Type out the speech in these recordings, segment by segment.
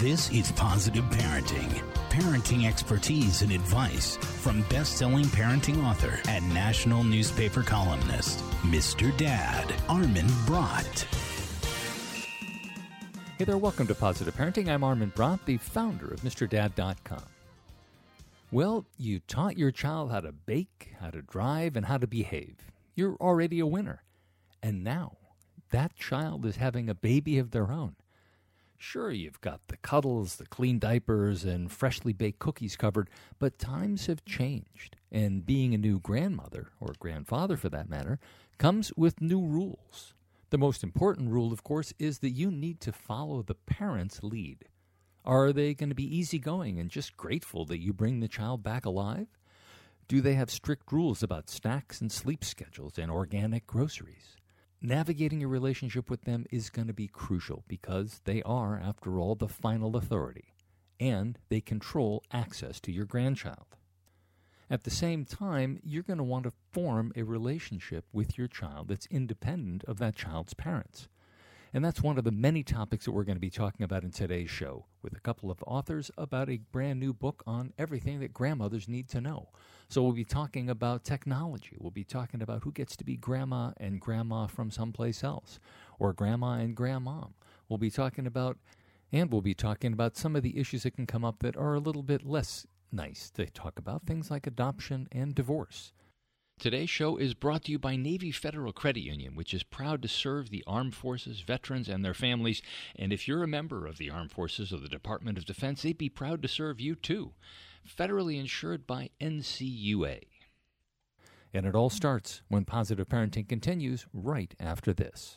This is Positive Parenting. Parenting expertise and advice from best-selling parenting author and national newspaper columnist, Mr. Dad, Armin Brott. Hey there, welcome to Positive Parenting. I'm Armin Brott, the founder of MrDad.com. Well, you taught your child how to bake, how to drive, and how to behave. You're already a winner. And now, that child is having a baby of their own. Sure, you've got the cuddles, the clean diapers, and freshly baked cookies covered, but times have changed. And being a new grandmother, or grandfather for that matter, comes with new rules. The most important rule, of course, is that you need to follow the parent's lead. Are they going to be easygoing and just grateful that you bring the child back alive? Do they have strict rules about snacks and sleep schedules and organic groceries? Navigating your relationship with them is going to be crucial because they are, after all, the final authority, and they control access to your grandchild. At the same time, you're going to want to form a relationship with your child that's independent of that child's parents. And that's one of the many topics that we're going to be talking about in today's show with a couple of authors about a brand new book on everything that grandmothers need to know. So we'll be talking about technology. We'll be talking about who gets to be grandma and grandma from someplace else, or grandma and grandmom. We'll be talking about, and we'll be talking about some of the issues that can come up that are a little bit less nice to talk about, things like adoption and divorce. Today's show is brought to you by Navy Federal Credit Union, which is proud to serve the armed forces, veterans, and their families. And if you're a member of the armed forces or the Department of Defense, they'd be proud to serve you too. Federally insured by NCUA. And it all starts when positive parenting continues right after this.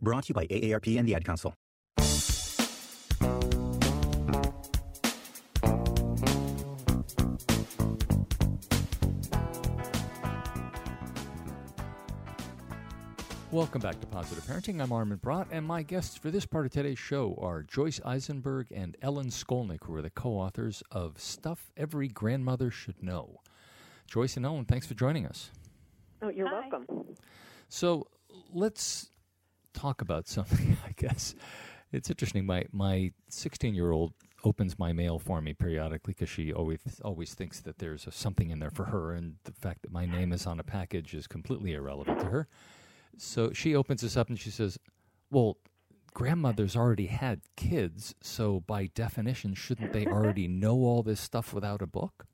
Brought to you by AARP and the Ad Council. Welcome back to Positive Parenting. I'm Armin Brott, and my guests for this part of today's show are Joyce Eisenberg and Ellen Skolnick, who are the co authors of Stuff Every Grandmother Should Know. Joyce and Ellen, thanks for joining us. Oh, you're Hi. welcome. So let's talk about something, I guess. It's interesting. My my 16 year old opens my mail for me periodically because she always always thinks that there's a, something in there for her, and the fact that my name is on a package is completely irrelevant to her. So she opens this up and she says, "Well, grandmothers already had kids, so by definition, shouldn't they already know all this stuff without a book?"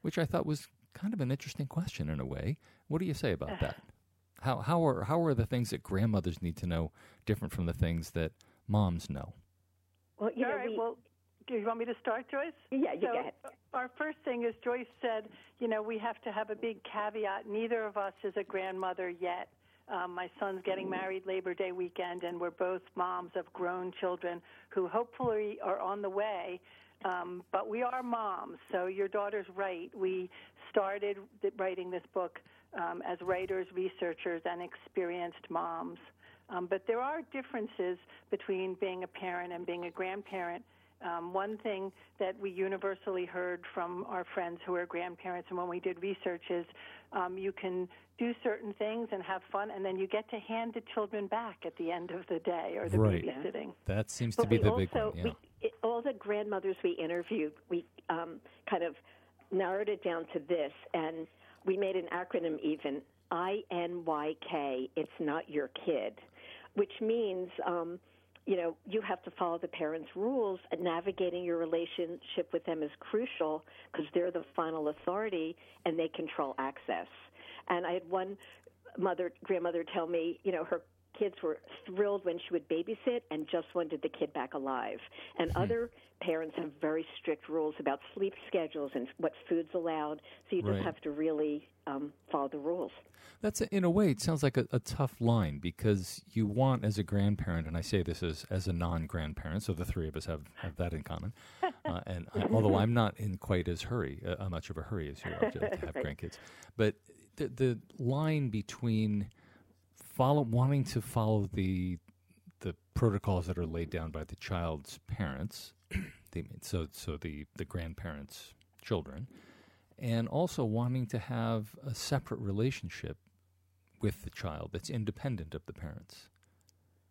Which I thought was kind of an interesting question in a way. What do you say about that? How how are how are the things that grandmothers need to know different from the things that moms know? Well, you All know, right. we, Well, do you want me to start, Joyce? yeah, you so go ahead. our first thing is Joyce said, you know, we have to have a big caveat. Neither of us is a grandmother yet. Um, my son's getting married Labor Day weekend, and we're both moms of grown children who hopefully are on the way. Um, but we are moms, so your daughter's right. We started th- writing this book um, as writers, researchers, and experienced moms. Um, but there are differences between being a parent and being a grandparent. Um, one thing that we universally heard from our friends who are grandparents, and when we did research, is um, you can do certain things and have fun, and then you get to hand the children back at the end of the day or the Right. babysitting. That seems But to be the also, big one. Yeah. we, it, all the grandmothers we interviewed, we um, kind of narrowed it down to this, and we made an acronym even I N Y K. It's not your kid, which means. Um, you know, you have to follow the parents' rules, and navigating your relationship with them is crucial because they're the final authority and they control access. And I had one mother, grandmother, tell me, you know, her kids were thrilled when she would babysit and just wanted the kid back alive. And other parents have very strict rules about sleep schedules and what food's allowed. So you just Right. have to really um, follow the rules. That's in a way, it sounds like a, a tough line because you want, as a grandparent, and I say this as, as a non grandparent, so the three of us have, have that in common. uh, and I, although I'm not in quite as hurry, uh, much of a hurry as you are to, to have Right. grandkids, but the the line between follow wanting to follow the the protocols that are laid down by the child's parents, so so the the grandparents' children, and also wanting to have a separate relationship with the child that's independent of the parents,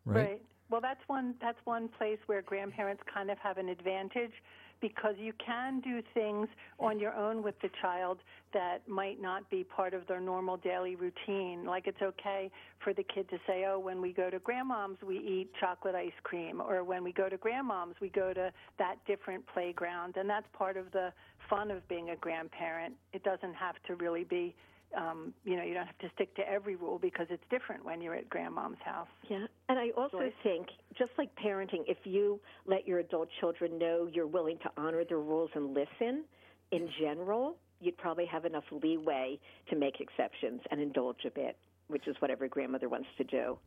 right? Well, that's one that's one place where grandparents kind of have an advantage because you can do things on your own with the child that might not be part of their normal daily routine. Like it's okay for the kid to say, "Oh, when we go to grandmom's, we eat chocolate ice cream," or when we go to grandmom's, we go to that different playground. And that's part of the fun of being a grandparent. It doesn't have to really be um, you know, you don't have to stick to every rule because it's different when you're at grandmom's house. Yeah, and I also Joyce? think, just like parenting, if you let your adult children know you're willing to honor the rules and listen, in general, you'd probably have enough leeway to make exceptions and indulge a bit, which is what every grandmother wants to do.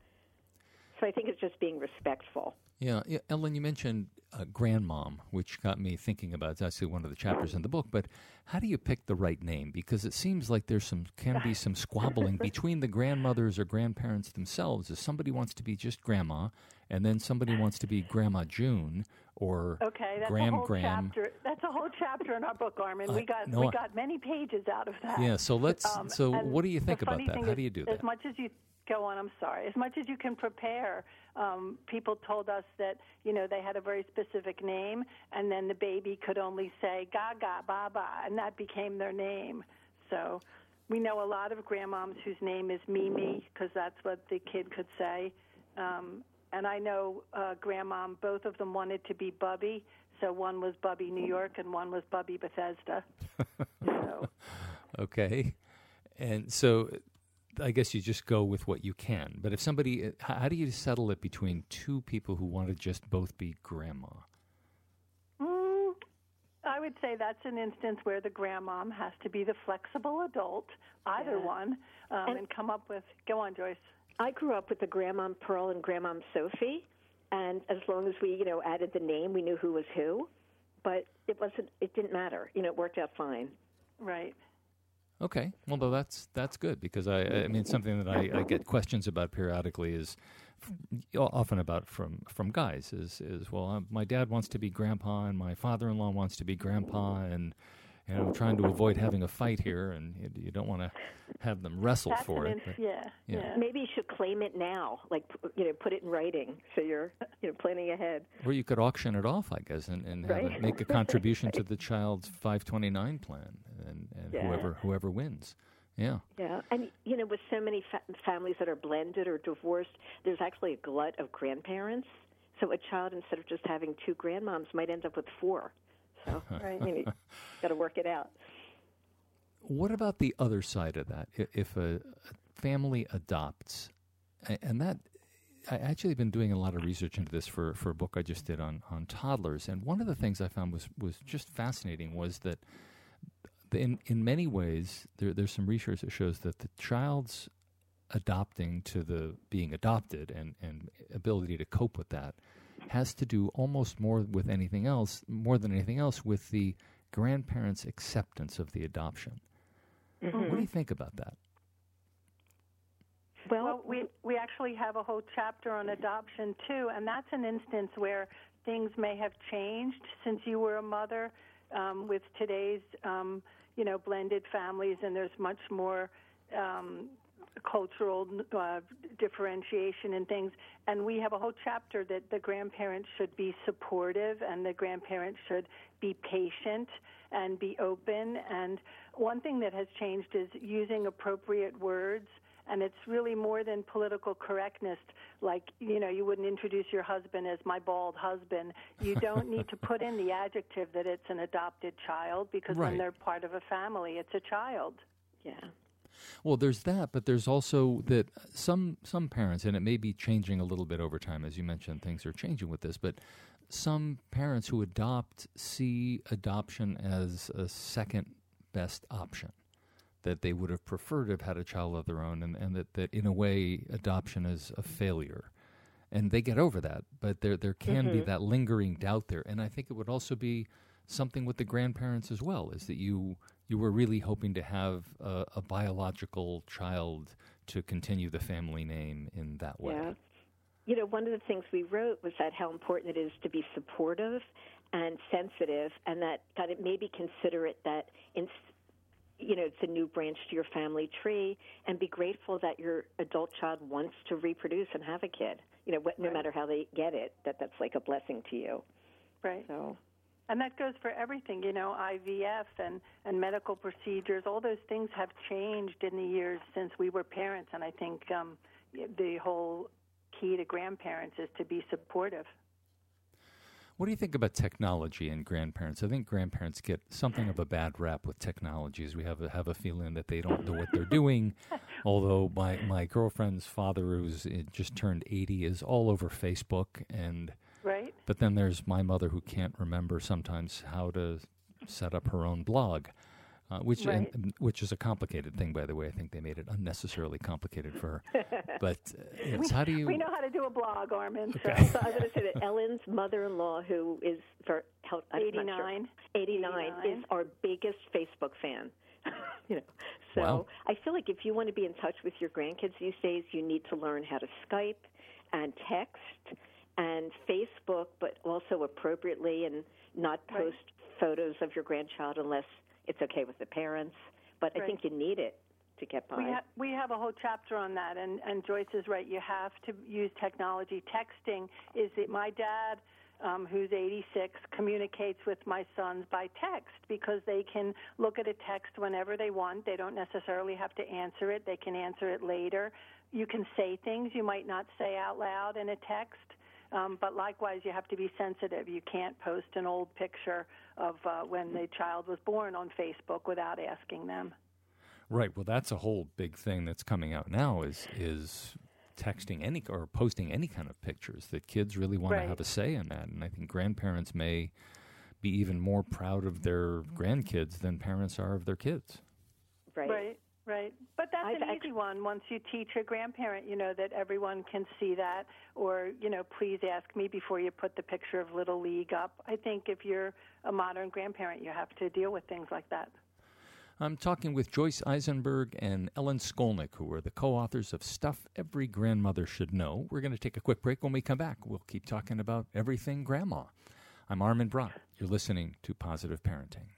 So I think it's just being respectful. Yeah, yeah, Ellen, you mentioned uh, grandmom, which got me thinking about that's actually one of the chapters in the book. But how do you pick the right name? Because it seems like there's some can be some squabbling between the grandmothers or grandparents themselves. If somebody wants to be just grandma, and then somebody wants to be Grandma June or Okay, that's Gram a whole Gram. chapter. That's a whole chapter in our book, Armin. I- we got no, we got many pages out of that. Yeah, so let's. Um, so what do you think about that? How is, do you do that? As much as you go on, I'm sorry. As much as you can prepare, um, people told us that you know they had a very specific name, and then the baby could only say Gaga, Baba, and that became their name. So we know a lot of grandmoms whose name is Mimi because that's what the kid could say. Um, and I know uh, grandmom, both of them wanted to be Bubby. So one was Bubby New York and one was Bubby Bethesda. so Okay, and so I guess you just go with what you can. But if somebody, how do you settle it between two people who want to just both be grandma? Mm, I would say that's an instance where the grandmom has to be the flexible adult, either Yeah. one, um, And- and, come up with. Go on, Joyce. I grew up with the grandmom Pearl and grandmom Sophie, and as long as we, you know, added the name, we knew who was who. But it wasn't. It didn't matter. You know, it worked out fine. Right. Okay, well, though that's that's good because I, I mean, something that I, I get questions about periodically is often about from from guys is is well, uh, my dad wants to be grandpa and my father-in-law wants to be grandpa, and you know, I'm trying to avoid having a fight here, and you, you don't want to have them wrestle That's for it. but- yeah, yeah. yeah. Maybe you should claim it now, like you know, put it in writing, so you're you know planning ahead. Or you could auction it off, I guess, and, and have it, make a contribution to the child's 529 plan, and, and Yeah. whoever whoever wins. Yeah. Yeah, and you know, with so many fa- families that are blended or divorced, there's actually a glut of grandparents. So a child, instead of just having two grandmoms, might end up with four. So Right. you know, got to work it out. What about the other side of that? If a, a family adopts, and that I actually been doing a lot of research into this for, for a book I just did on, on toddlers, and one of the things I found was was just fascinating was that in in many ways there, there's some research that shows that the child's adopting to the being adopted and, and ability to cope with that has to do almost more with anything else more than anything else with the grandparents' acceptance of the adoption. What do you think about that? Well, Well, we we actually have a whole chapter on adoption too, and that's an instance where things may have changed since you were a mother. Um, with today's, um, you know, blended families, and there's much more um, cultural uh, differentiation and things. And we have a whole chapter that the grandparents should be supportive, and the grandparents should be patient and be open. And one thing that has changed is using appropriate words and it's really more than political correctness like you know you wouldn't introduce your husband as my bald husband you don't need to put in the adjective that it's an adopted child because Right. when they're part of a family it's a child yeah. Well, there's that, but there's also that some some parents, and it may be changing a little bit over time, as you mentioned, things are changing with this. But some parents who adopt see adoption as a second best option, that they would have preferred to have had a child of their own, and, and that, that in a way adoption is a failure. And they get over that, but there there can be mm-hmm. that lingering doubt there. And I think it would also be something with the grandparents as well? Is that you you were really hoping to have a, a biological child to continue the family name in that way? Yeah. You know, one of the things we wrote was that how important it is to be supportive and sensitive, and that kind it maybe consider it that in, you know, it's a new branch to your family tree, and be grateful that your adult child wants to reproduce and have a kid. You know, no Right. matter how they get it, that that's like a blessing to you. Right. So, And that goes for everything, you know, IVF and, and medical procedures. All those things have changed in the years since we were parents. And I think um, the whole key to grandparents is to be supportive. What do you think about technology and grandparents? I think grandparents get something of a bad rap with technologies. We have a, have a feeling that they don't know what they're doing. Although my, my girlfriend's father, who's uh, just turned 80, is all over Facebook. And Right? But then there's my mother who can't remember sometimes how to set up her own blog. Uh, which Right. and- which is a complicated thing, by the way. I think they made it unnecessarily complicated for her. But uh, it's how do you? We know how to do a blog, Armin. So Okay. so I was going to say that Ellen's mother-in-law, who is for how, I'm not sure. 89. 89 is our biggest Facebook fan. you know, so Wow. I feel like if you want to be in touch with your grandkids these days, you need to learn how to Skype and text and Facebook, but also appropriately and not Right. post photos of your grandchild unless it's okay with the parents. But I think you need it to get by. We, ha- we have a whole chapter on that, and, and Joyce is right. You have to use technology. Texting is it. My dad, um, who's 86, communicates with my sons by text because they can look at a text whenever they want. They don't necessarily have to answer it. They can answer it later. You can say things you might not say out loud in a text. Um, but likewise, you have to be sensitive. You can't post an old picture of uh, when the child was born on Facebook without asking them. Right. Well, that's a whole big thing that's coming out now. Is is texting any or posting any kind of pictures that kids really want to have a say in that, and I think grandparents may be even more proud of their grandkids than parents are of their kids. But that's I've an act- easy one. Once you teach a grandparent, you know, that everyone can see that, or, you know, please ask me before you put the picture of Little League up. I think if you're a modern grandparent, you have to deal with things like that. I'm talking with Joyce Eisenberg and Ellen Skolnick, who are the co authors of Stuff Every Grandmother Should Know. We're going to take a quick break. When we come back, we'll keep talking about everything grandma. I'm Armin Brott. You're listening to Positive Parenting.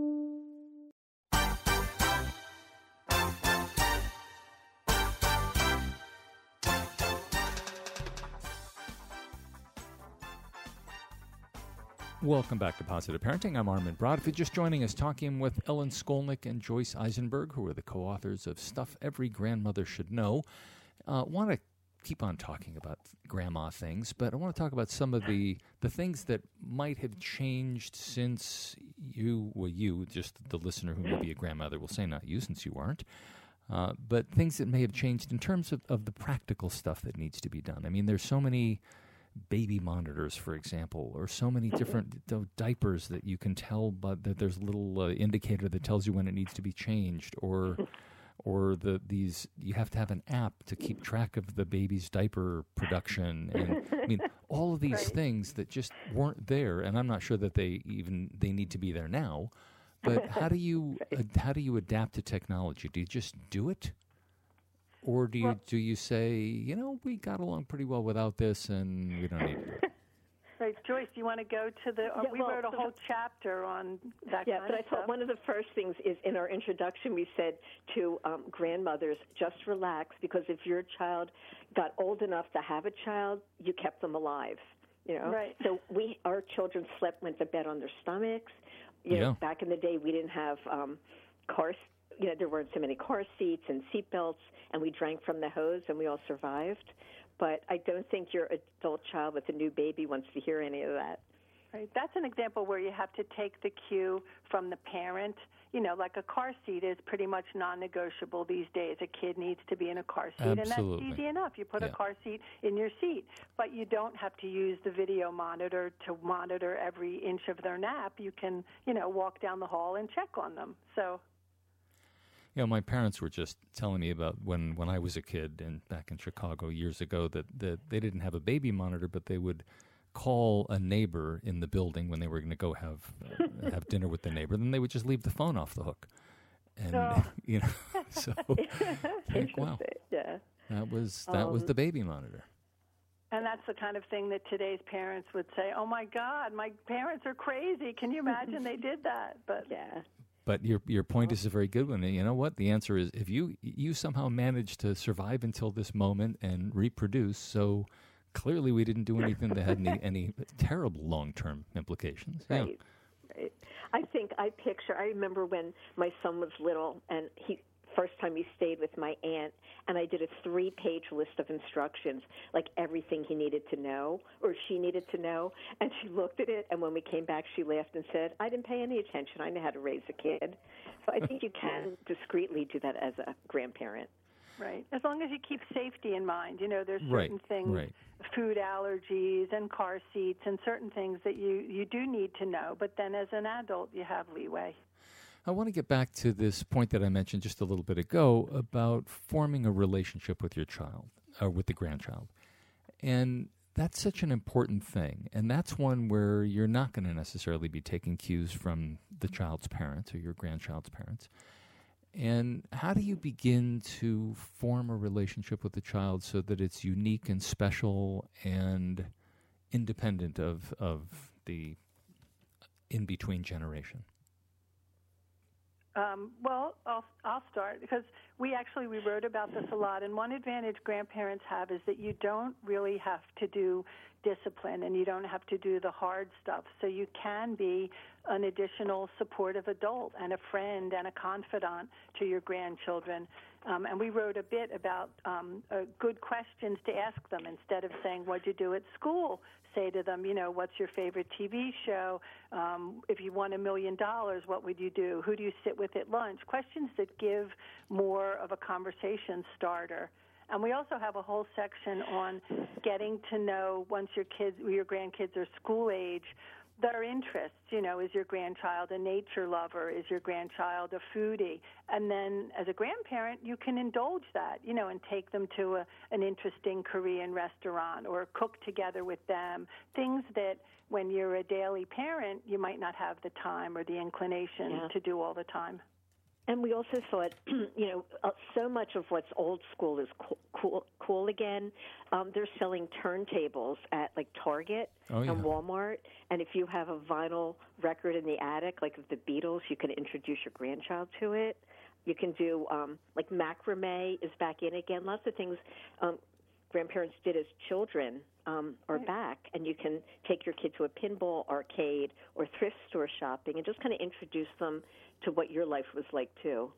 Welcome back to Positive Parenting. I'm Armin Brott. If you're just joining us, talking with Ellen Skolnick and Joyce Eisenberg, who are the co authors of Stuff Every Grandmother Should Know. Uh, want to keep on talking about grandma things, but I want to talk about some of the, the things that might have changed since you, well, you, just the listener who may be a grandmother will say, not you, since you aren't. Uh, but things that may have changed in terms of, of the practical stuff that needs to be done. I mean, there's so many baby monitors, for example, or so many different th- diapers that you can tell, but that there's a little uh, indicator that tells you when it needs to be changed, or or the these you have to have an app to keep track of the baby's diaper production, and I mean all of these Right. things that just weren't there, and I'm not sure that they even they need to be there now. But how do you ad- how do you adapt to technology? Do you just do it? Or do you Well- do you say, you know, we got along pretty well without this, and we don't need to do it? Right, Joyce, do you want to go to the? Yeah, we well, wrote a the- whole chapter on that Yeah, kind but of I thought one of the first things is in our introduction we said to um, grandmothers, just relax because if your child got old enough to have a child, you kept them alive. You know, Right. so we our children slept went to bed on their stomachs. You know, Yeah. back in the day we didn't have um, cars. You know, there weren't so many car seats and seat belts, and we drank from the hose, and we all survived. But I don't think your adult child with a new baby wants to hear any of that. Right. That's an example where you have to take the cue from the parent. You know, like a car seat is pretty much non-negotiable these days. A kid needs to be in a car seat, Absolutely. and that's easy enough. You put Yeah. a car seat in your seat, but you don't have to use the video monitor to monitor every inch of their nap. You can, you know, walk down the hall and check on them. So You know, my parents were just telling me about when, when I was a kid and back in Chicago years ago that, that they didn't have a baby monitor, but they would call a neighbor in the building when they were going to go have uh, have dinner with the neighbor. Then they would just leave the phone off the hook, and Oh. you know, so like, wow, Yeah. that was that was Um, the baby monitor. And that's the kind of thing that today's parents would say, "Oh my God, my parents are crazy. Can you imagine they did that?" But yeah, But your your point uh-huh. is a very good one. And you know what? The answer is if you you somehow managed to survive until this moment and reproduce, so clearly we didn't do anything that had any, any terrible long term implications. Yeah. Right. Right. I think I picture. I remember when my son was little, and he first time he stayed with my aunt, and I did a three-page list of instructions, like everything he needed to know or she needed to know. And she looked at it, and when we came back, she laughed and said, "I didn't pay any attention. I know how to raise a kid." So I think you can discreetly do that as a grandparent. Right. As long as you keep safety in mind. You know, there's Right, certain things, right. food allergies and car seats and certain things that you, you do need to know. But then as an adult, you have leeway. I want to get back to this point that I mentioned just a little bit ago about forming a relationship with your child or with the grandchild. And that's such an important thing. And that's one where you're not going to necessarily be taking cues from the child's parents or your grandchild's parents. And how do you begin to form a relationship with the child so that it's unique and special and independent of, of the in between generation? Um, well, I'll, I'll start because we actually we wrote about this a lot. And one advantage grandparents have is that you don't really have to do discipline and you don't have to do the hard stuff. So you can be an additional supportive adult and a friend and a confidant to your grandchildren. Um, and we wrote a bit about um, uh, good questions to ask them instead of saying, What'd you do at school? Say to them, you know, what's your favorite TV show? Um, if you won a million dollars, what would you do? Who do you sit with at lunch? Questions that give more of a conversation starter. And we also have a whole section on getting to know once your kids, your grandkids are school age, their interests. You know, is your grandchild a nature lover? Is your grandchild a foodie? And then as a grandparent, you can indulge that, you know, and take them to a, an interesting Korean restaurant or cook together with them. Things that when you're a daily parent, you might not have the time or the inclination Yeah. to do all the time. And we also thought, you know, uh, so much of what's old school is cool, cool, cool again. Um, they're selling turntables at like Target Oh, yeah. and Walmart, and if you have a vinyl record in the attic, like of the Beatles, you can introduce your grandchild to it. You can do um, like macrame is back in again. Lots of things um, grandparents did as children um, are back, and you can take your kid to a pinball arcade or thrift store shopping, and just kind of introduce them to what your life was like too.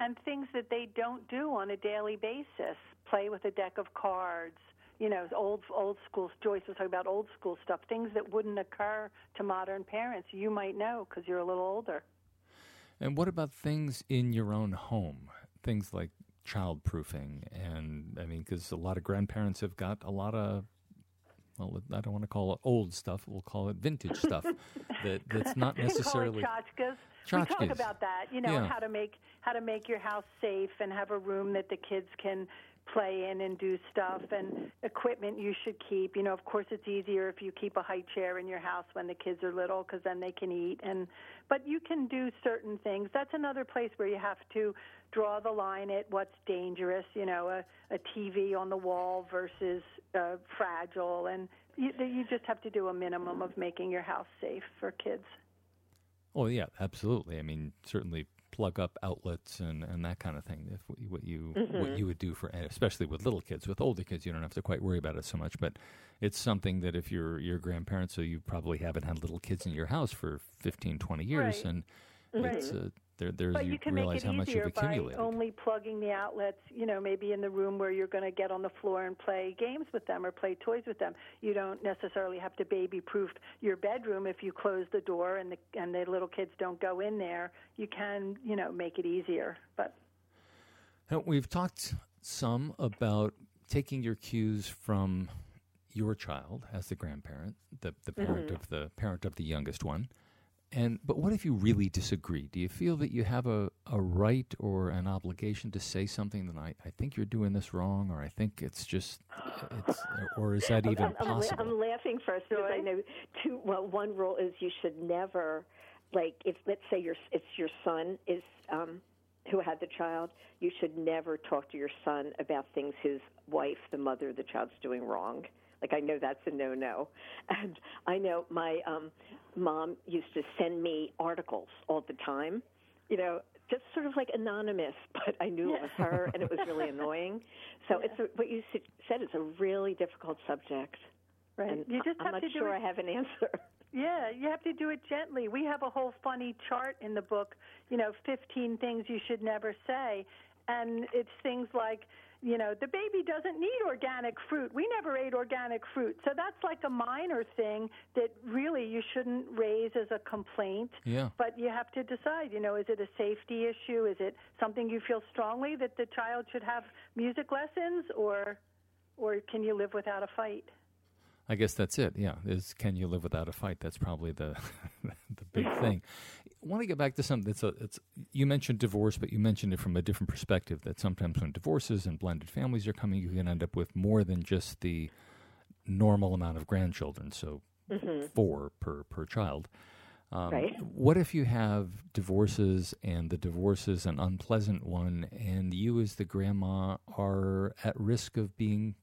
and things that they don't do on a daily basis. Play with a deck of cards. You know, old old school. Joyce was talking about old school stuff. Things that wouldn't occur to modern parents. You might know because you're a little older. And what about things in your own home? Things like child proofing. And I mean, because a lot of grandparents have got a lot of, well, I don't want to call it old stuff. We'll call it vintage stuff that, that's not necessarily. It tchotchkes. We talk about that. You know, Yeah. how to make how to make your house safe and have a room that the kids can play in and do stuff and equipment you should keep. You know, of course, it's easier if you keep a high chair in your house when the kids are little because then they can eat. And but you can do certain things. That's another place where you have to draw the line at what's dangerous. You know, a, a TV on the wall versus uh, fragile, and you, you just have to do a minimum of making your house safe for kids. Oh yeah, absolutely. I mean, certainly plug up outlets and, and that kind of thing. If what you what you, what you would do for, especially with little kids, with older kids, you don't have to quite worry about it so much. But it's something that if you're your grandparents, so you probably haven't had little kids in your house for 15, 20 years, Right. and Right. it's uh, There, there's But you can realize make it how much easier you've by accumulated. only plugging the outlets, you know, maybe in the room where you're going to get on the floor and play games with them or play toys with them. You don't necessarily have to baby-proof your bedroom if you close the door and the and the little kids don't go in there. You can, you know, make it easier. But Now, we've talked some about taking your cues from your child as the grandparent, the, the parent Mm-hmm. of the parent of the youngest one. And but what if you really disagree? Do you feel that you have a, a right or an obligation to say something that I, I think you're doing this wrong or I think it's just it's or is that even I'm, I'm, possible? I'm laughing first because I know two. Well, one rule is you should never, like, if let's say your it's your son is um, who had the child, you should never talk to your son about things his wife, the mother of the child's doing wrong. Like I know that's a no-no, and I know my um, mom used to send me articles all the time. You know, just sort of like anonymous, but I knew it was her, and it was really annoying. So it's a, what you said it's a really difficult subject. right, And you just I'm have not to do sure it. I have an answer. Yeah, you have to do it gently. We have a whole funny chart in the book, you know, 15 things you should never say. And it's things like, you know, the baby doesn't need organic fruit. We never ate organic fruit. So that's like a minor thing that really you shouldn't raise as a complaint. Yeah. But you have to decide, you know, is it a safety issue? Is it something you feel strongly that the child should have music lessons or or can you live without a fight? I guess that's it. Yeah, is can you live without a fight? That's probably the the big thing. I want to get back to something that's a, it's you mentioned divorce, but you mentioned it from a different perspective. That sometimes when divorces and blended families are coming, you can end up with more than just the normal amount of grandchildren. So mm-hmm. four per per child. Um, Right. What if you have divorces and the divorce is an unpleasant one, and you, as the grandma, are at risk of being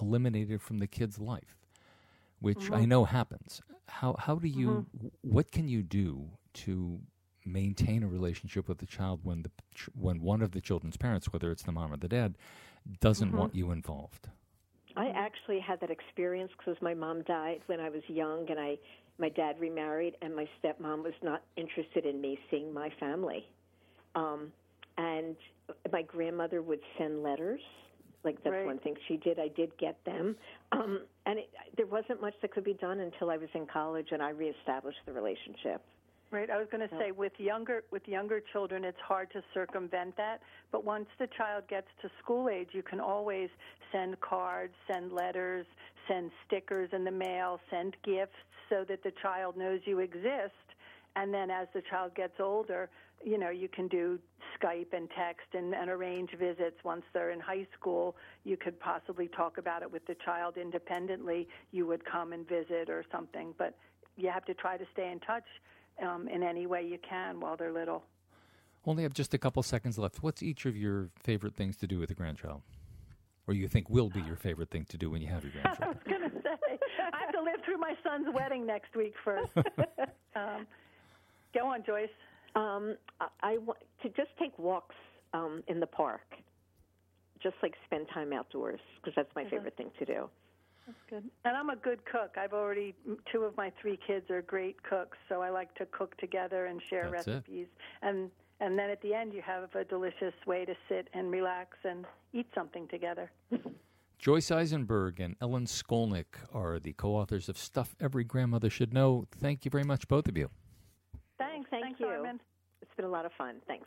eliminated from the kid's life, which I mm-hmm. know happens. How how do you mm-hmm. what can you do to maintain a relationship with the child when the ch- when one of the children's parents, whether it's the mom or the dad, doesn't want you involved? I actually had that experience because my mom died when I was young, and I my dad remarried, and my stepmom was not interested in me seeing my family. Um, and my grandmother would send letters. Like that's Right. one thing she did. I did get them, um, and it, there wasn't much that could be done until I was in college, and I reestablished the relationship. Right. I was going to say with younger with younger children, it's hard to circumvent that. But once the child gets to school age, you can always send cards, send letters, send stickers in the mail, send gifts, so that the child knows you exist. And then as the child gets older, you know, you can do Skype and text and, and arrange visits. Once they're in high school, you could possibly talk about it with the child independently. You would come and visit or something. But you have to try to stay in touch um, in any way you can while they're little. Only have just a couple seconds left. What's each of your favorite things to do with a grandchild? Or you think will be your favorite thing to do when you have your grandchild? I was going to say, I have to live through my son's wedding next week first. um, go on, Joyce. Um, I, I want to just take walks um, in the park, just like spend time outdoors because that's my favorite thing to do. Good. And I'm a good cook. I've already two of my three kids are great cooks, so I like to cook together and share That's it. recipes. And and then at the end you have a delicious way to sit and relax and eat something together. Joyce Eisenberg and Ellen Skolnick are the co authors of Stuff Every Grandmother Should Know. Thank you very much, both of you. Thanks. Thank Thanks, you. Armin. It's been a lot of fun. Thanks.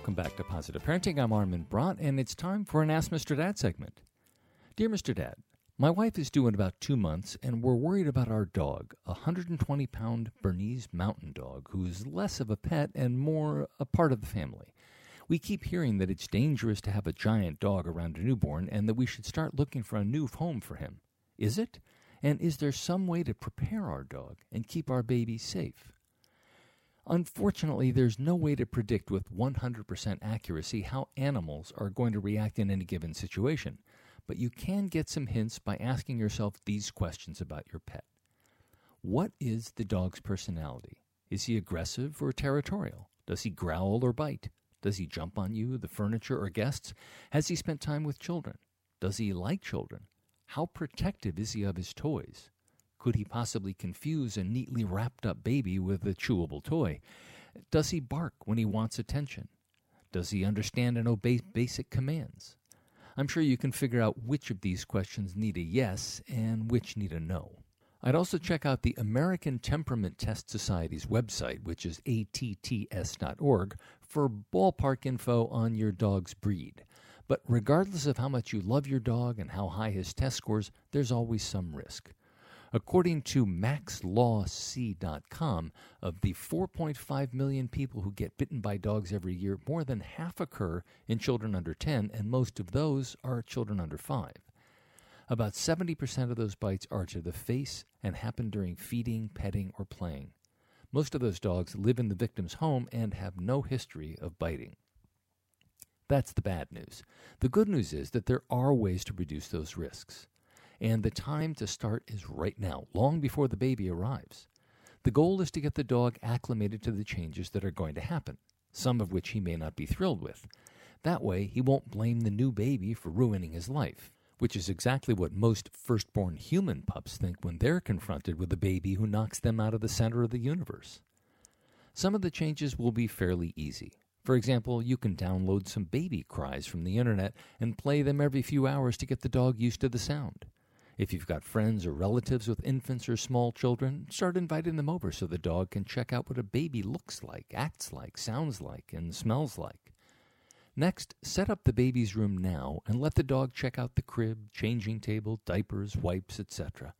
Welcome back to Positive Parenting. I'm Armin Brott, and it's time for an Ask Mr. Dad segment. Dear Mr. Dad, My wife is due in about two months, and we're worried about our dog, a 120 pound Bernese mountain dog, who's less of a pet and more a part of the family. We keep hearing that it's dangerous to have a giant dog around a newborn and that we should start looking for a new home for him. Is it? And is there some way to prepare our dog and keep our baby safe? Unfortunately, there's no way to predict with 100% accuracy how animals are going to react in any given situation but you can get some hints by asking yourself these questions about your pet. What is the dog's personality? Is he aggressive or territorial? Does he growl or bite? Does he jump on you, the furniture, or guests? Has he spent time with children? Does he like children? How protective is he of his toys? Could he possibly confuse a neatly wrapped up baby with a chewable toy? Does he bark when he wants attention? Does he understand and obey basic commands? I'm sure you can figure out which of these questions need a yes and which need a no. I'd also check out the American Temperament Test Society's website, which is atts.org, for ballpark info on your dog's breed. But regardless of how much you love your dog and how high his test scores, there's always some risk. According to maxlawc.com, of the 4.5 million people who get bitten by dogs every year, more than half occur in children under 10, and most of those are children under 5. About 70% of those bites are to the face and happen during feeding, petting, or playing. Most of those dogs live in the victim's home and have no history of biting. That's the bad news. The good news is that there are ways to reduce those risks and the time to start is right now, long before the baby arrives. The goal is to get the dog acclimated to the changes that are going to happen, some of which he may not be thrilled with. That way, he won't blame the new baby for ruining his life, which is exactly what most firstborn human pups think when they're confronted with a baby who knocks them out of the center of the universe. Some of the changes will be fairly easy. For example, you can download some baby cries from the internet and play them every few hours to get the dog used to the sound. If you've got friends or relatives with infants or small children, start inviting them over so the dog can check out what a baby looks like, acts like, sounds like, and smells like. Next, set up the baby's room now and let the dog check out the crib, changing table, diapers, wipes, etc.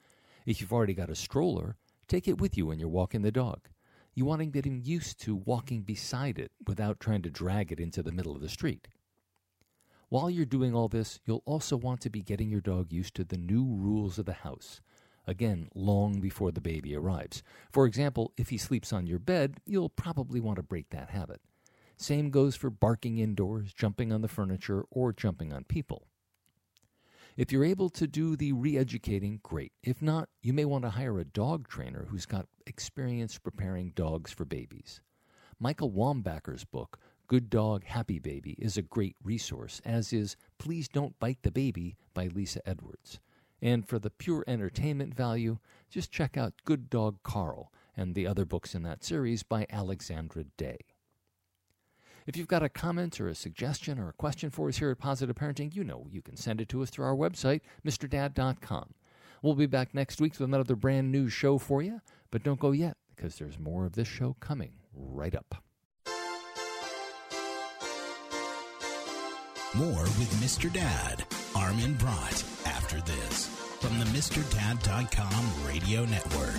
If you've already got a stroller, take it with you when you're walking the dog. You want to get him used to walking beside it without trying to drag it into the middle of the street. While you're doing all this, you'll also want to be getting your dog used to the new rules of the house. Again, long before the baby arrives. For example, if he sleeps on your bed, you'll probably want to break that habit. Same goes for barking indoors, jumping on the furniture, or jumping on people. If you're able to do the re educating, great. If not, you may want to hire a dog trainer who's got experience preparing dogs for babies. Michael Wombacher's book, Good Dog, Happy Baby is a great resource, as is Please Don't Bite the Baby by Lisa Edwards. And for the pure entertainment value, just check out Good Dog Carl and the other books in that series by Alexandra Day. If you've got a comment or a suggestion or a question for us here at Positive Parenting, you know you can send it to us through our website, MrDad.com. We'll be back next week with another brand new show for you, but don't go yet because there's more of this show coming right up. More with Mr. Dad, Armin Brott, after this from the MrDad.com radio network.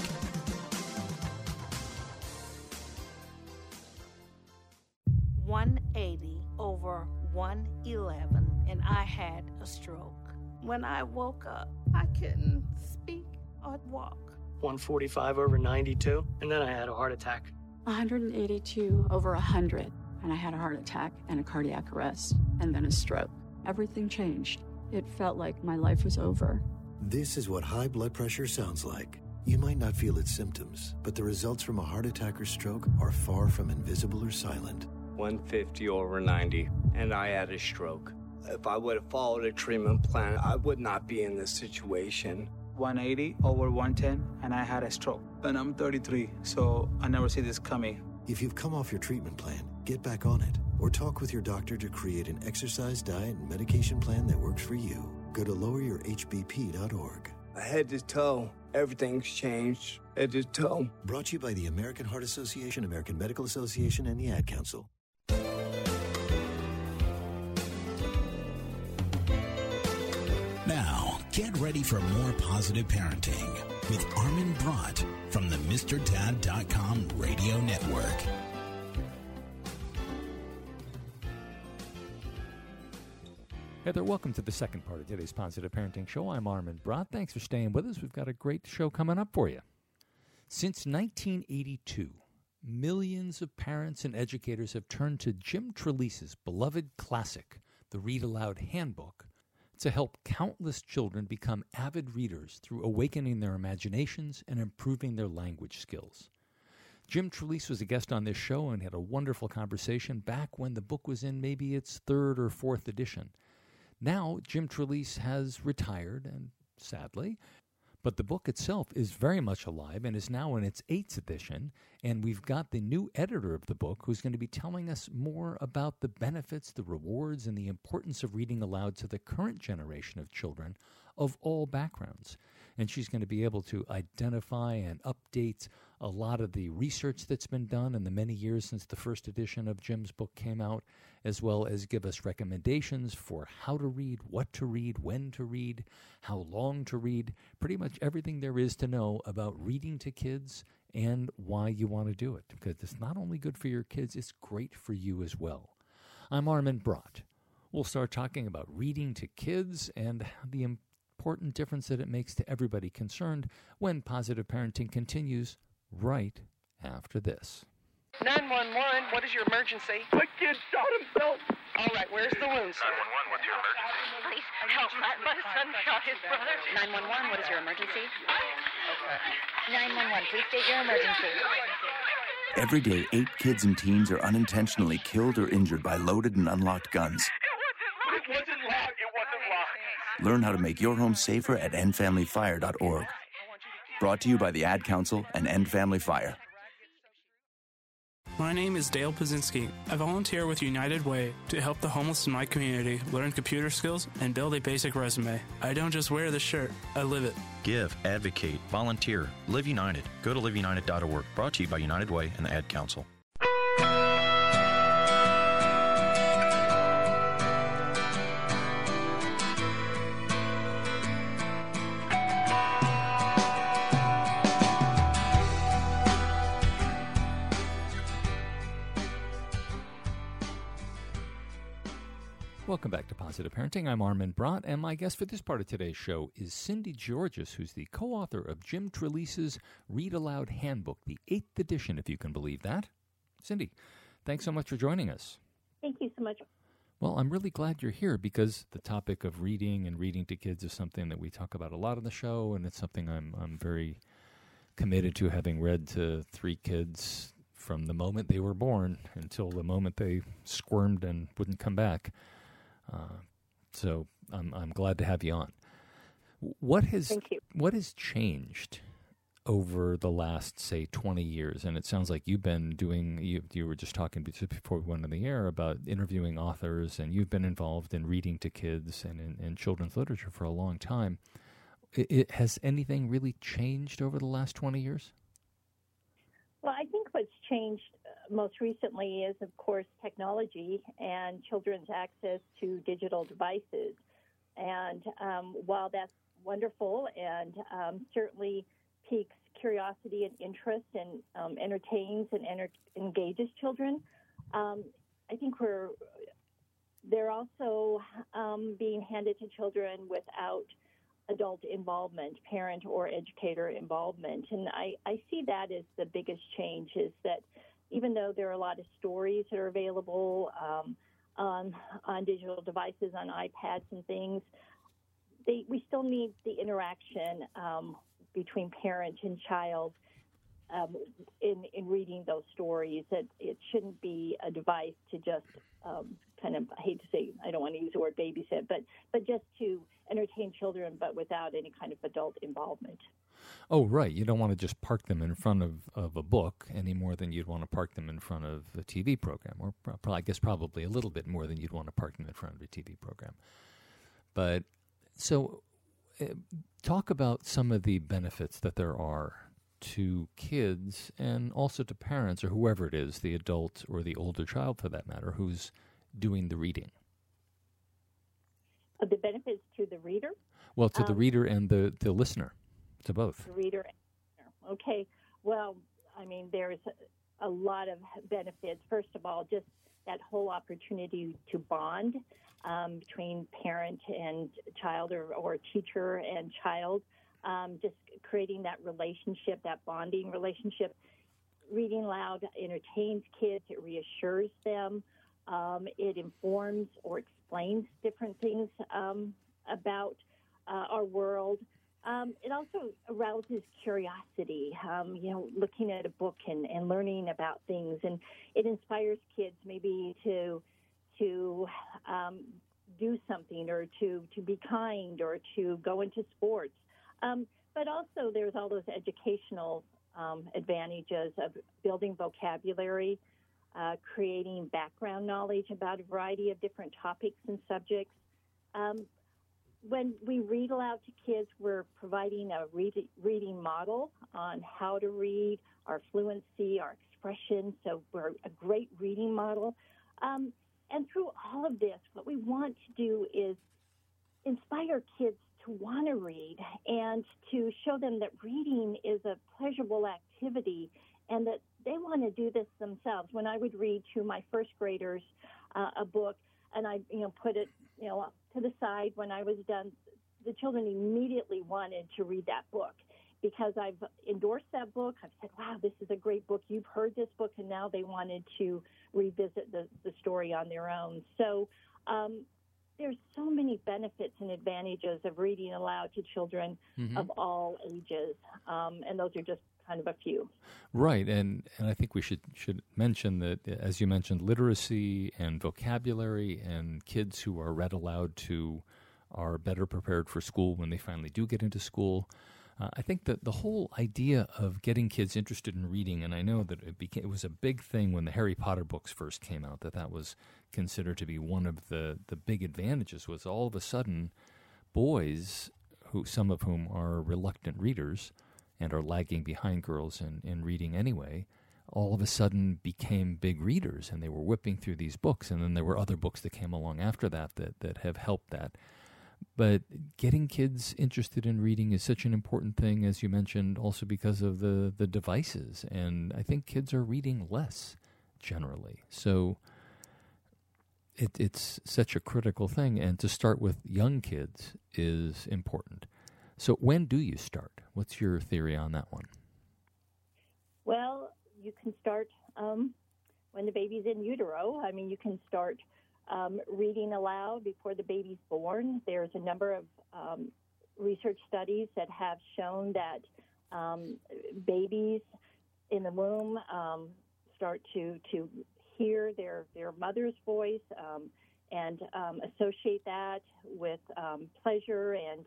One eighty over one eleven, and I had a stroke. When I woke up, I couldn't speak or walk. 145 over 92, and then I had a heart attack. 182 over 100 and I had a heart attack and a cardiac arrest and then a stroke. Everything changed. It felt like my life was over. This is what high blood pressure sounds like. You might not feel its symptoms, but the results from a heart attack or stroke are far from invisible or silent. 150 over 90, and I had a stroke. If I would have followed a treatment plan, I would not be in this situation. 180 over 110, and I had a stroke. And I'm 33, so I never see this coming. If you've come off your treatment plan, get back on it or talk with your doctor to create an exercise, diet, and medication plan that works for you. Go to loweryourhbp.org. Head to toe, everything's changed. Head to toe. Brought to you by the American Heart Association, American Medical Association, and the Ad Council. Now, Get ready for more positive parenting with Armin Brott from the MrDad.com radio network. Hey there, welcome to the second part of today's Positive Parenting Show. I'm Armin Brott. Thanks for staying with us. We've got a great show coming up for you. Since 1982, millions of parents and educators have turned to Jim Trelease's beloved classic, the Read Aloud Handbook, to help countless children become avid readers through awakening their imaginations and improving their language skills. Jim Trelease was a guest on this show and had a wonderful conversation back when the book was in maybe its third or fourth edition. Now, Jim Trelease has retired, and sadly, but the book itself is very much alive and is now in its eighth edition. And we've got the new editor of the book who's going to be telling us more about the benefits, the rewards, and the importance of reading aloud to the current generation of children of all backgrounds. And she's going to be able to identify and update a lot of the research that's been done in the many years since the first edition of Jim's book came out, as well as give us recommendations for how to read, what to read, when to read, how long to read, pretty much everything there is to know about reading to kids and why you want to do it. Because it's not only good for your kids, it's great for you as well. I'm Armin Brott. We'll start talking about reading to kids and the important difference that it makes to everybody concerned when positive parenting continues right after this. 911, what is your emergency? My kid shot himself. All right, where's the wound, sir? 911, what's your emergency? Please help. My, my son shot his brother. 911, what is your emergency? Okay. 911, please state your emergency. Every day, eight kids and teens are unintentionally killed or injured by loaded and unlocked guns. It wasn't locked. It wasn't locked. Learn how to make your home safer at endfamilyfire.org. Brought to you by the Ad Council and End Family Fire. My name is Dale Pazinski. I volunteer with United Way to help the homeless in my community learn computer skills and build a basic resume. I don't just wear the shirt, I live it. Give, advocate, volunteer, live united. Go to liveunited.org. Brought to you by United Way and the Ad Council. Back Parenting. I'm Armin Brott, and my guest for this part of today's show is Cindy Giorgis, who's the co author of Jim Trelease's Read Aloud Handbook, the eighth edition, if you can believe that. Cindy, thanks so much for joining us. Thank you so much. Well, I'm really glad you're here because the topic of reading and reading to kids is something that we talk about a lot on the show, and it's something I'm, I'm very committed to having read to three kids from the moment they were born until the moment they squirmed and wouldn't come back. Uh, so I'm I'm glad to have you on. What has what has changed over the last say 20 years? And it sounds like you've been doing you you were just talking before we went on the air about interviewing authors, and you've been involved in reading to kids and in, in children's literature for a long time. It, it, has anything really changed over the last 20 years? Well, I think what's changed most recently is, of course, technology and children's access to digital devices. And um, while that's wonderful and um, certainly piques curiosity and interest and um, entertains and enter- engages children, um, I think we're they're also um, being handed to children without adult involvement, parent or educator involvement. And I, I see that as the biggest change is that even though there are a lot of stories that are available um, on, on digital devices, on iPads and things, they, we still need the interaction um, between parent and child um, in, in reading those stories. That it shouldn't be a device to just um, kind of I hate to say I don't want to use the word babysit, but but just to entertain children, but without any kind of adult involvement. Oh, right. You don't want to just park them in front of, of a book any more than you'd want to park them in front of a TV program, or pro- I guess probably a little bit more than you'd want to park them in front of a TV program. But so, uh, talk about some of the benefits that there are to kids and also to parents or whoever it is, the adult or the older child for that matter, who's doing the reading. Of the benefits to the reader? Well, to the Um, reader and the, the listener, to both. reader. Okay. Well, I mean, there's a lot of benefits. First of all, just that whole opportunity to bond um, between parent and child or, or teacher and child, um, just creating that relationship, that bonding relationship. Reading aloud entertains kids, it reassures them, um, it informs or explains different things um, about uh, our world. Um, it also arouses curiosity, um, you know, looking at a book and, and learning about things, and it inspires kids maybe to to um, do something or to to be kind or to go into sports. Um, but also, there's all those educational um, advantages of building vocabulary, uh, creating background knowledge about a variety of different topics and subjects. Um, when we read aloud to kids, we're providing a read, reading model on how to read, our fluency, our expression. So we're a great reading model. Um, and through all of this, what we want to do is inspire kids to want to read and to show them that reading is a pleasurable activity and that they want to do this themselves. When I would read to my first graders uh, a book and I, you know, put it, you know, to the side when I was done, the children immediately wanted to read that book because I've endorsed that book. I've said, wow, this is a great book. You've heard this book, and now they wanted to revisit the, the story on their own. So um, there's so many benefits and advantages of reading aloud to children Mhm. of all ages, um, and those are just kind of a few. Right, and, and I think we should should mention that, as you mentioned, literacy and vocabulary, and kids who are read aloud to are better prepared for school when they finally do get into school. Uh, I think that the whole idea of getting kids interested in reading, and I know that it became it was a big thing when the Harry Potter books first came out. That that was considered to be one of the the big advantages. Was all of a sudden boys who some of whom are reluctant readers and are lagging behind girls in, in reading anyway, all of a sudden became big readers and they were whipping through these books. And then there were other books that came along after that that, that have helped that. But getting kids interested in reading is such an important thing, as you mentioned, also because of the, the devices. And I think kids are reading less generally. So it, it's such a critical thing. And to start with young kids is important. So when do you start? What's your theory on that one? Well, you can start um, when the baby's in utero. I mean, you can start um, reading aloud before the baby's born. There's a number of um, research studies that have shown that um, babies in the womb um, start to to hear their their mother's voice um, and associate that with pleasure and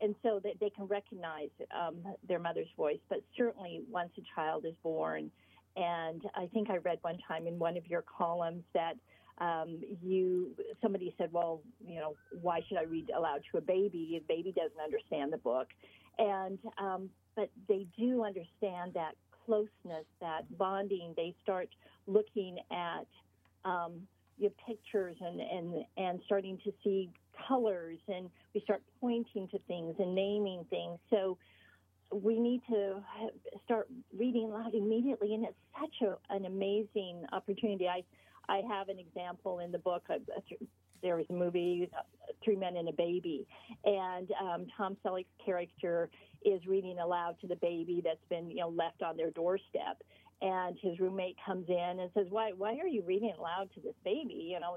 and so that they can recognize um, their mother's voice. But certainly, once a child is born, and I think I read one time in one of your columns that um, you somebody said, "Well, you know, why should I read aloud to a baby? A baby doesn't understand the book," and um, but they do understand that closeness, that bonding. They start looking at um, your pictures and, and and starting to see colors, and we start pointing to things and naming things. So we need to start reading aloud immediately, and it's such a, an amazing opportunity. I I have an example in the book. There was a movie, Three Men and a Baby, and um, Tom Selleck's character is reading aloud to the baby that's been you know left on their doorstep. And his roommate comes in and says, "Why? Why are you reading aloud to this baby? You know,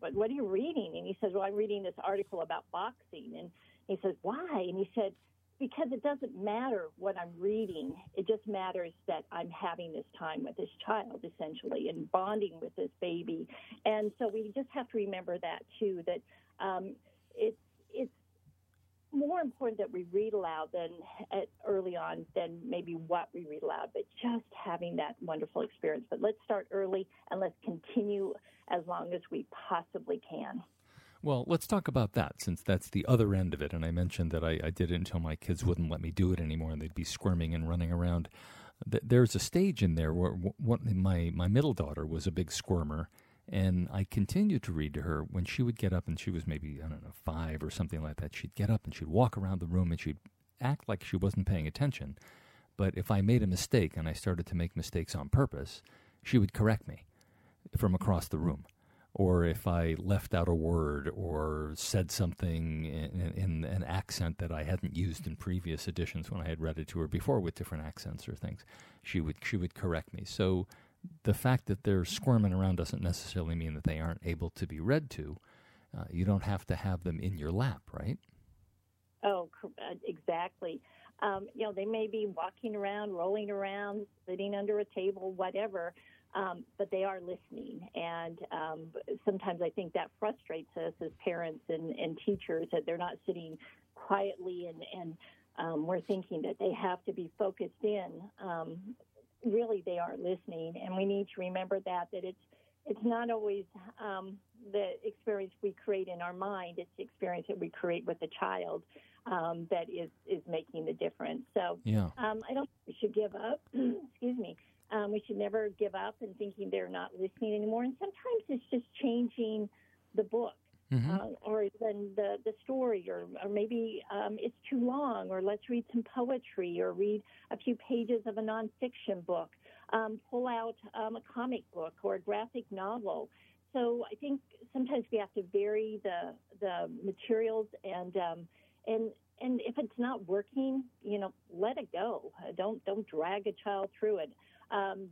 what? What are you reading?" And he says, "Well, I'm reading this article about boxing." And he says, "Why?" And he said, because it doesn't matter what I'm reading. It just matters that I'm having this time with this child, essentially, and bonding with this baby. And so we just have to remember that too. That um, it's it's more important that we read aloud than at, early on than maybe what we read aloud, but just having that wonderful experience. But let's start early and let's continue as long as we possibly can. Well, let's talk about that since that's the other end of it. And I mentioned that I, I did it until my kids wouldn't let me do it anymore and they'd be squirming and running around. There's a stage in there where my, my middle daughter was a big squirmer And I continued to read to her when she would get up and she was maybe, I don't know, five or something like that. She'd get up and she'd walk around the room and she'd act like she wasn't paying attention. But if I made a mistake and I started to make mistakes on purpose, she would correct me from across the room. Or if I left out a word or said something in, in, an accent that I hadn't used in previous editions when I had read it to her before with different accents or things, she would she would correct me. So the fact that they're squirming around doesn't necessarily mean that they aren't able to be read to. Uh, you don't have to have them in your lap, right? Oh, uh, exactly. Um, you know, they may be walking around, rolling around, sitting under a table, whatever, um, but they are listening. And um, sometimes I think that frustrates us as parents and, and teachers that they're not sitting quietly and, and um, we're thinking that they have to be focused in. Um, really they are listening, and we need to remember that that it's it's not always um, the experience we create in our mind; it's the experience that we create with the child um, that is is making the difference. So, yeah. um, I don't think we should give up. Excuse me. Um, we should never give up and thinking they're not listening anymore. And sometimes it's just changing the book mm-hmm. uh, or then the, the story, or, or maybe um, it's too long, or let's read some poetry, or read a few pages of a nonfiction book, um, pull out um, a comic book or a graphic novel. So I think sometimes we have to vary the the materials and um, and and if it's not working, you know, let it go. Don't don't drag a child through it. Um,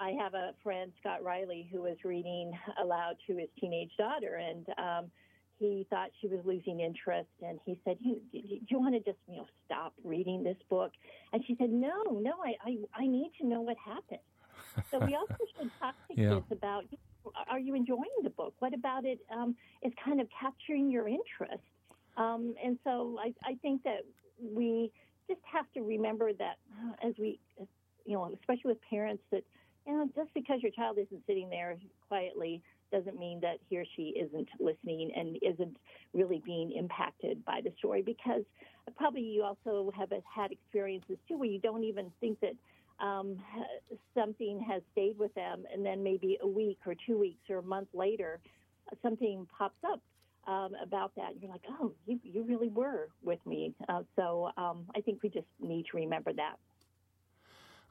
I have a friend, Scott Riley, who was reading aloud to his teenage daughter, and um, he thought she was losing interest. And he said, "You, do you want to just, you know, stop reading this book?" And she said, "No, no, I, I, I need to know what happened." so we also should talk to yeah. kids about: Are you enjoying the book? What about it um, is kind of capturing your interest? Um, and so I, I think that we just have to remember that uh, as we, you know, especially with parents that you know, just because your child isn't sitting there quietly doesn't mean that he or she isn't listening and isn't really being impacted by the story because probably you also have had experiences too where you don't even think that um, something has stayed with them and then maybe a week or two weeks or a month later something pops up um, about that. And you're like oh you, you really were with me. Uh, so um, i think we just need to remember that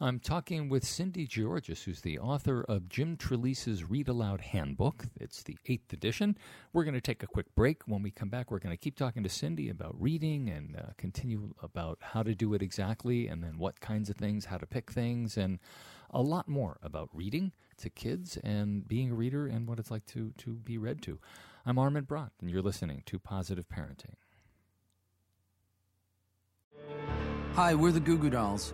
I'm talking with Cindy Giorgis, who's the author of Jim Trelease's Read Aloud Handbook. It's the eighth edition. We're going to take a quick break. When we come back, we're going to keep talking to Cindy about reading and uh, continue about how to do it exactly and then what kinds of things, how to pick things, and a lot more about reading to kids and being a reader and what it's like to, to be read to. I'm Armin Brott, and you're listening to Positive Parenting. Hi, we're the Goo Goo Dolls.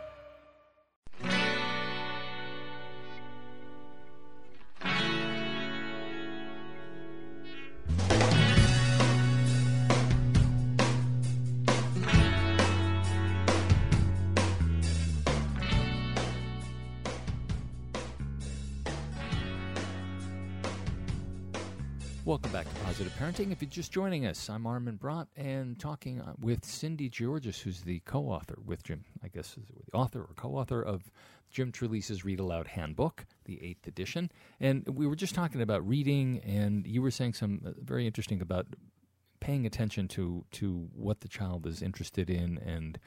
Parenting. If you're just joining us, I'm Armin Brott and talking uh, with Cindy Giorgis, who's the co-author with Jim, I guess, the author or co-author of Jim Trelease's Read Aloud Handbook, the eighth edition. And we were just talking about reading, and you were saying some uh, very interesting about paying attention to to what the child is interested in and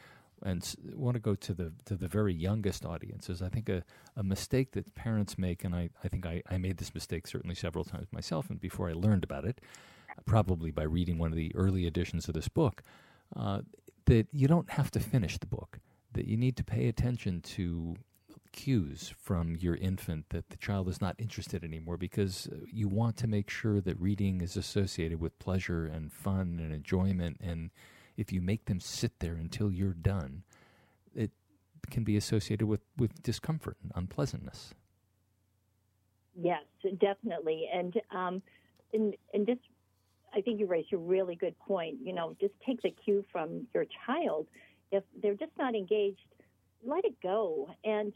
and want to go to the to the very youngest audiences. I think a, a mistake that parents make, and I, I think I, I made this mistake certainly several times myself, and before I learned about it, probably by reading one of the early editions of this book, uh, that you don't have to finish the book, that you need to pay attention to cues from your infant that the child is not interested anymore because uh, you want to make sure that reading is associated with pleasure and fun and enjoyment. And if you make them sit there until you're done, it can be associated with, with discomfort and unpleasantness. Yes, definitely. And, um, and, and just, I think you raised a really good point. You know, just take the cue from your child. If they're just not engaged, let it go. And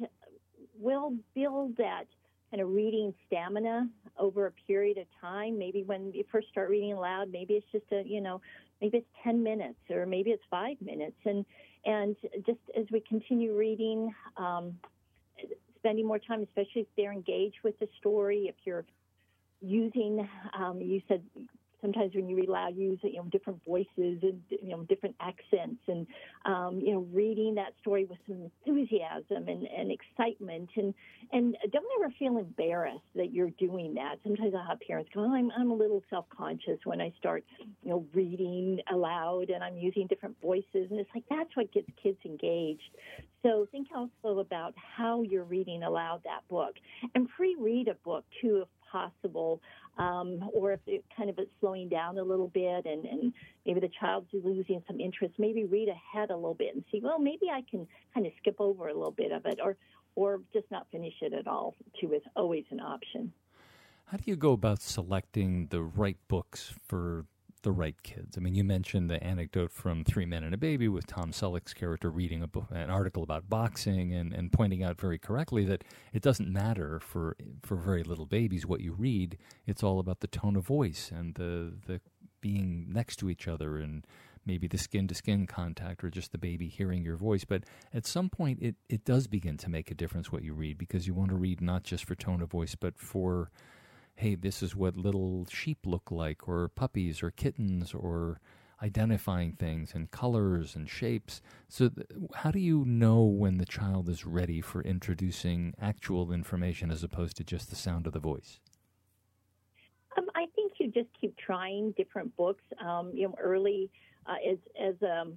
we'll build that kind of reading stamina over a period of time. Maybe when you first start reading aloud, maybe it's just a, you know, maybe it's 10 minutes or maybe it's five minutes. And, and just as we continue reading, um, spending more time, especially if they're engaged with the story, if you're using, um, you said sometimes when you read aloud, you use you know different voices and you know different accents, and um, you know reading that story with some enthusiasm and, and excitement, and and don't ever feel embarrassed that you're doing that. Sometimes I have parents go, oh, I'm I'm a little self conscious when I start you know reading aloud and I'm using different voices, and it's like that's what gets kids engaged. So think also about how you're reading aloud that book, and pre-read a book too if possible um, or if it kind of is slowing down a little bit and, and maybe the child's losing some interest, maybe read ahead a little bit and see, well, maybe I can kind of skip over a little bit of it or, or just not finish it at all, too, is always an option. How do you go about selecting the right books for the right kids. I mean, you mentioned the anecdote from Three Men and a Baby with Tom Selleck's character reading book, an article about boxing and, and pointing out very correctly that it doesn't matter for for very little babies what you read. It's all about the tone of voice and the the being next to each other and maybe the skin to skin contact or just the baby hearing your voice. But at some point, it, it does begin to make a difference what you read because you want to read not just for tone of voice, but for hey, this is what little sheep look like, or puppies, or kittens, or identifying things and colors and shapes. So, th- how do you know when the child is ready for introducing actual information as opposed to just the sound of the voice? Um, I think you just keep trying different books. Um, you know, early uh, as as um,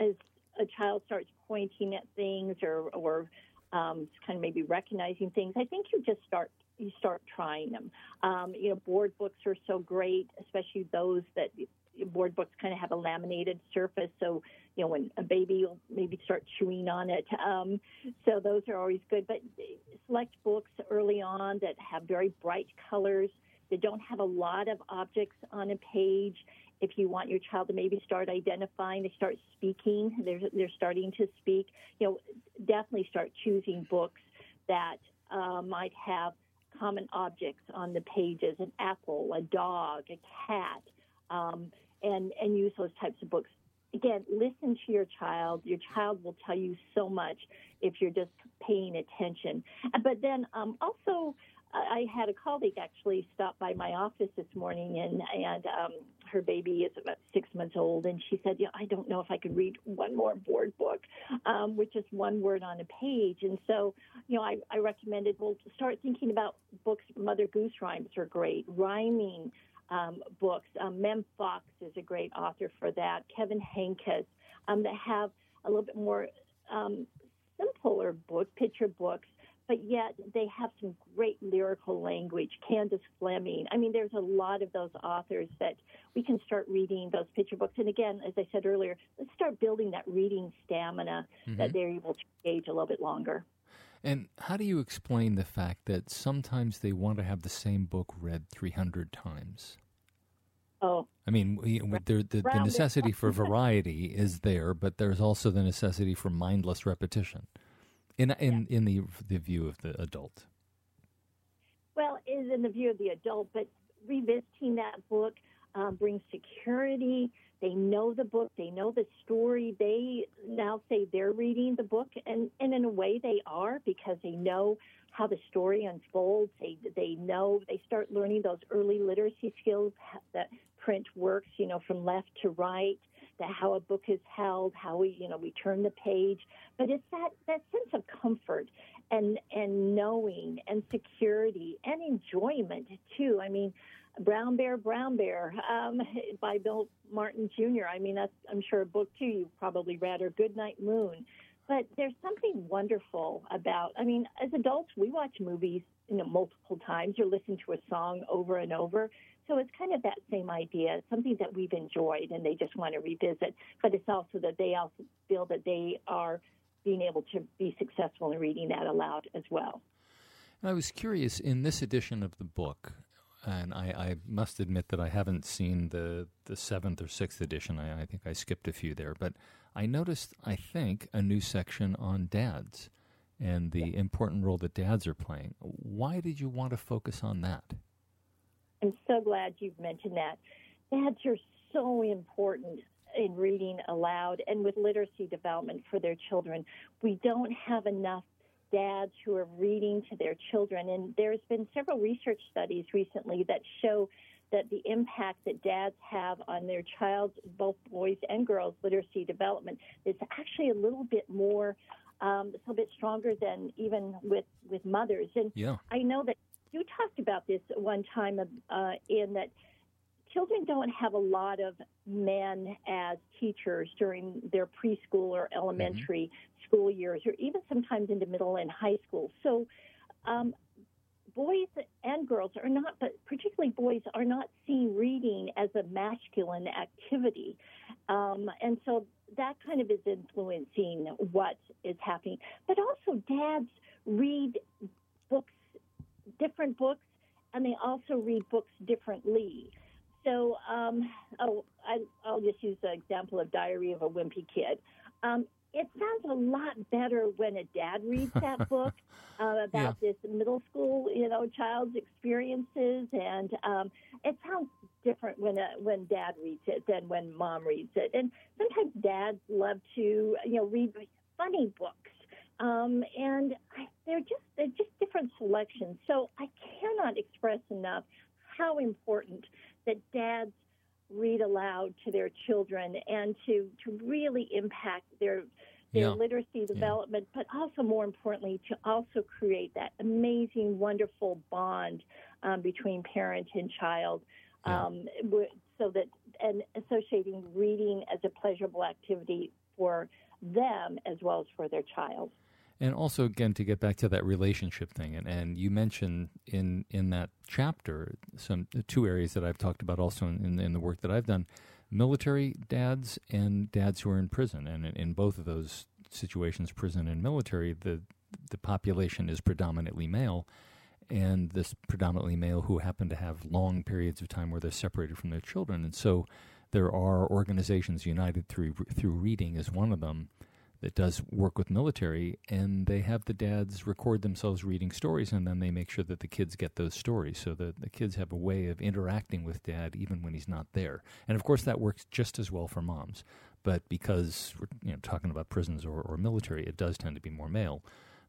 as a child starts pointing at things or or um, kind of maybe recognizing things. I think you just start you start trying them. Um, you know, board books are so great, especially those that board books kind of have a laminated surface. So, you know, when a baby will maybe start chewing on it. Um, so those are always good. But select books early on that have very bright colors, that don't have a lot of objects on a page. If you want your child to maybe start identifying, they start speaking, they're, they're starting to speak, you know, definitely start choosing books that uh, might have common objects on the pages an apple, a dog, a cat, um, and, and use those types of books. Again, listen to your child. Your child will tell you so much if you're just paying attention. But then um, also, I had a colleague actually stop by my office this morning, and and um, her baby is about six months old, and she said, "Yeah, I don't know if I could read one more board book, um, with just one word on a page." And so, you know, I, I recommended well start thinking about books. Mother Goose rhymes are great, rhyming um, books. Um, Mem Fox is a great author for that. Kevin Henkes um, that have a little bit more um, simpler book picture books but yet they have some great lyrical language. Candace Fleming. I mean, there's a lot of those authors that we can start reading those picture books. And again, as I said earlier, let's start building that reading stamina mm-hmm. that they're able to engage a little bit longer. And how do you explain the fact that sometimes they want to have the same book read 300 times? Oh. I mean, the, the, the necessity for variety is there, but there's also the necessity for mindless repetition in in yeah. in the the view of the adult. Well, is in the view of the adult, but revisiting that book um, brings security. They know the book, they know the story. They now say they're reading the book, and, and in a way they are because they know how the story unfolds. They they know they start learning those early literacy skills that print works, you know, from left to right how a book is held, how we, you know, we turn the page. But it's that, that sense of comfort and, and knowing and security and enjoyment too. I mean, Brown Bear, Brown Bear um, by Bill Martin Jr. I mean, that's, I'm sure a book too you've probably read, or Goodnight Moon. But there's something wonderful about, I mean, as adults, we watch movies you know, multiple times or listen to a song over and over. So it's kind of that same idea, something that we've enjoyed and they just want to revisit. But it's also that they also feel that they are being able to be successful in reading that aloud as well. I was curious in this edition of the book, and I, I, must admit that I haven't seen the, the seventh or sixth edition. I, I, think I skipped a few there, but I noticed, I think, a new section on dads and the important role that dads are playing. Why did you want to focus on that? I'm so glad you've mentioned that. Dads are so important in reading aloud and with literacy development for their children. We don't have enough dads who are reading to their children. And there's been several research studies recently that show that the impact that dads have on their child's, both boys and girls, literacy development is actually a little bit more, um, a little bit stronger than even with, with mothers. And yeah. I know that you talked about this one time uh, in that children don't have a lot of men as teachers during their preschool or elementary mm-hmm. school years, or even sometimes into middle and high school. So, um, boys and girls are not, but particularly boys are not seen reading as a masculine activity, um, and so that kind of is influencing what is happening. But also, dads read different books, and they also read books differently. So, um, oh, I, will just use the example of Diary of a Wimpy Kid. Um, it sounds a lot better when a dad reads that book uh, about yeah. this middle school, you know, child's experiences, and um, it sounds different when a, when dad reads it than when mom reads it. And sometimes dads love to, you know, read funny books. Um, and I, they're just they're just different selections. So I cannot express enough how important that dads read aloud to their children and to, to really impact their their yeah. literacy development, yeah. but also more importantly to also create that amazing, wonderful bond um, between parent and child, yeah. um, so that and associating reading as a pleasurable activity for them as well as for their child. And also, again, to get back to that relationship thing, and, and you mentioned in in that chapter some uh, two areas that I've talked about also in, in the work that I've done: military dads and dads who are in prison. And in, in both of those situations, prison and military, the the population is predominantly male, and this predominantly male who happen to have long periods of time where they're separated from their children, and so there are organizations united through through reading is one of them that does work with military, and they have the dads record themselves reading stories, and then they make sure that the kids get those stories, so that the kids have a way of interacting with dad even when he's not there. And of course, that works just as well for moms. But because we're you know talking about prisons or, or military, it does tend to be more male.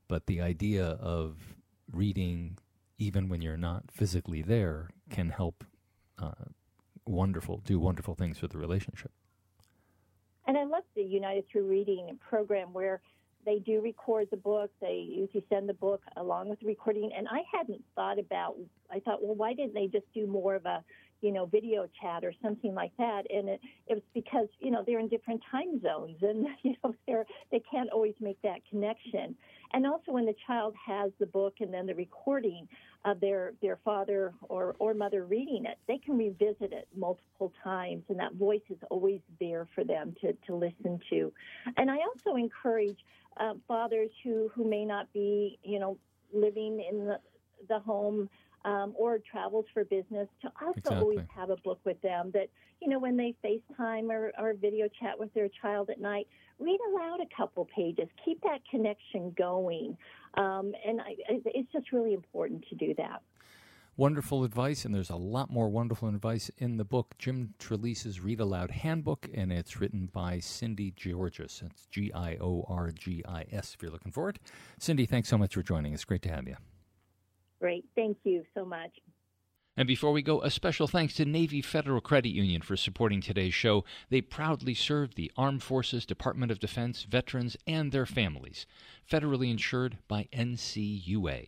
But the idea of reading even when you're not physically there can help uh, wonderful do wonderful things for the relationship. And I love the United Through Reading program where they do record the book. They usually send the book along with the recording. And I hadn't thought about. I thought, well, why didn't they just do more of a, you know, video chat or something like that? And it, it was because you know they're in different time zones, and you know they're they can't always make that connection. And also when the child has the book and then the recording, of their their father or or mother reading it, they can revisit it multiple times, and that voice is always there for them to to listen to. And I also encourage uh, fathers who who may not be you know living in the the home um, or travels for business to also exactly. always have a book with them that, you know, when they FaceTime or, or video chat with their child at night, read aloud a couple pages. Keep that connection going. Um, and I, it's just really important to do that. Wonderful advice, and there's a lot more wonderful advice in the book, Jim Trelease's Read Aloud Handbook, and it's written by Cindy Giorgis. It's G I O R G I S if you're looking for it. Cindy, thanks so much for joining. It's great to have you. Great. Thank you so much. And before we go, a special thanks to Navy Federal Credit Union for supporting today's show. They proudly serve the Armed Forces, Department of Defense, veterans, and their families. Federally insured by NCUA.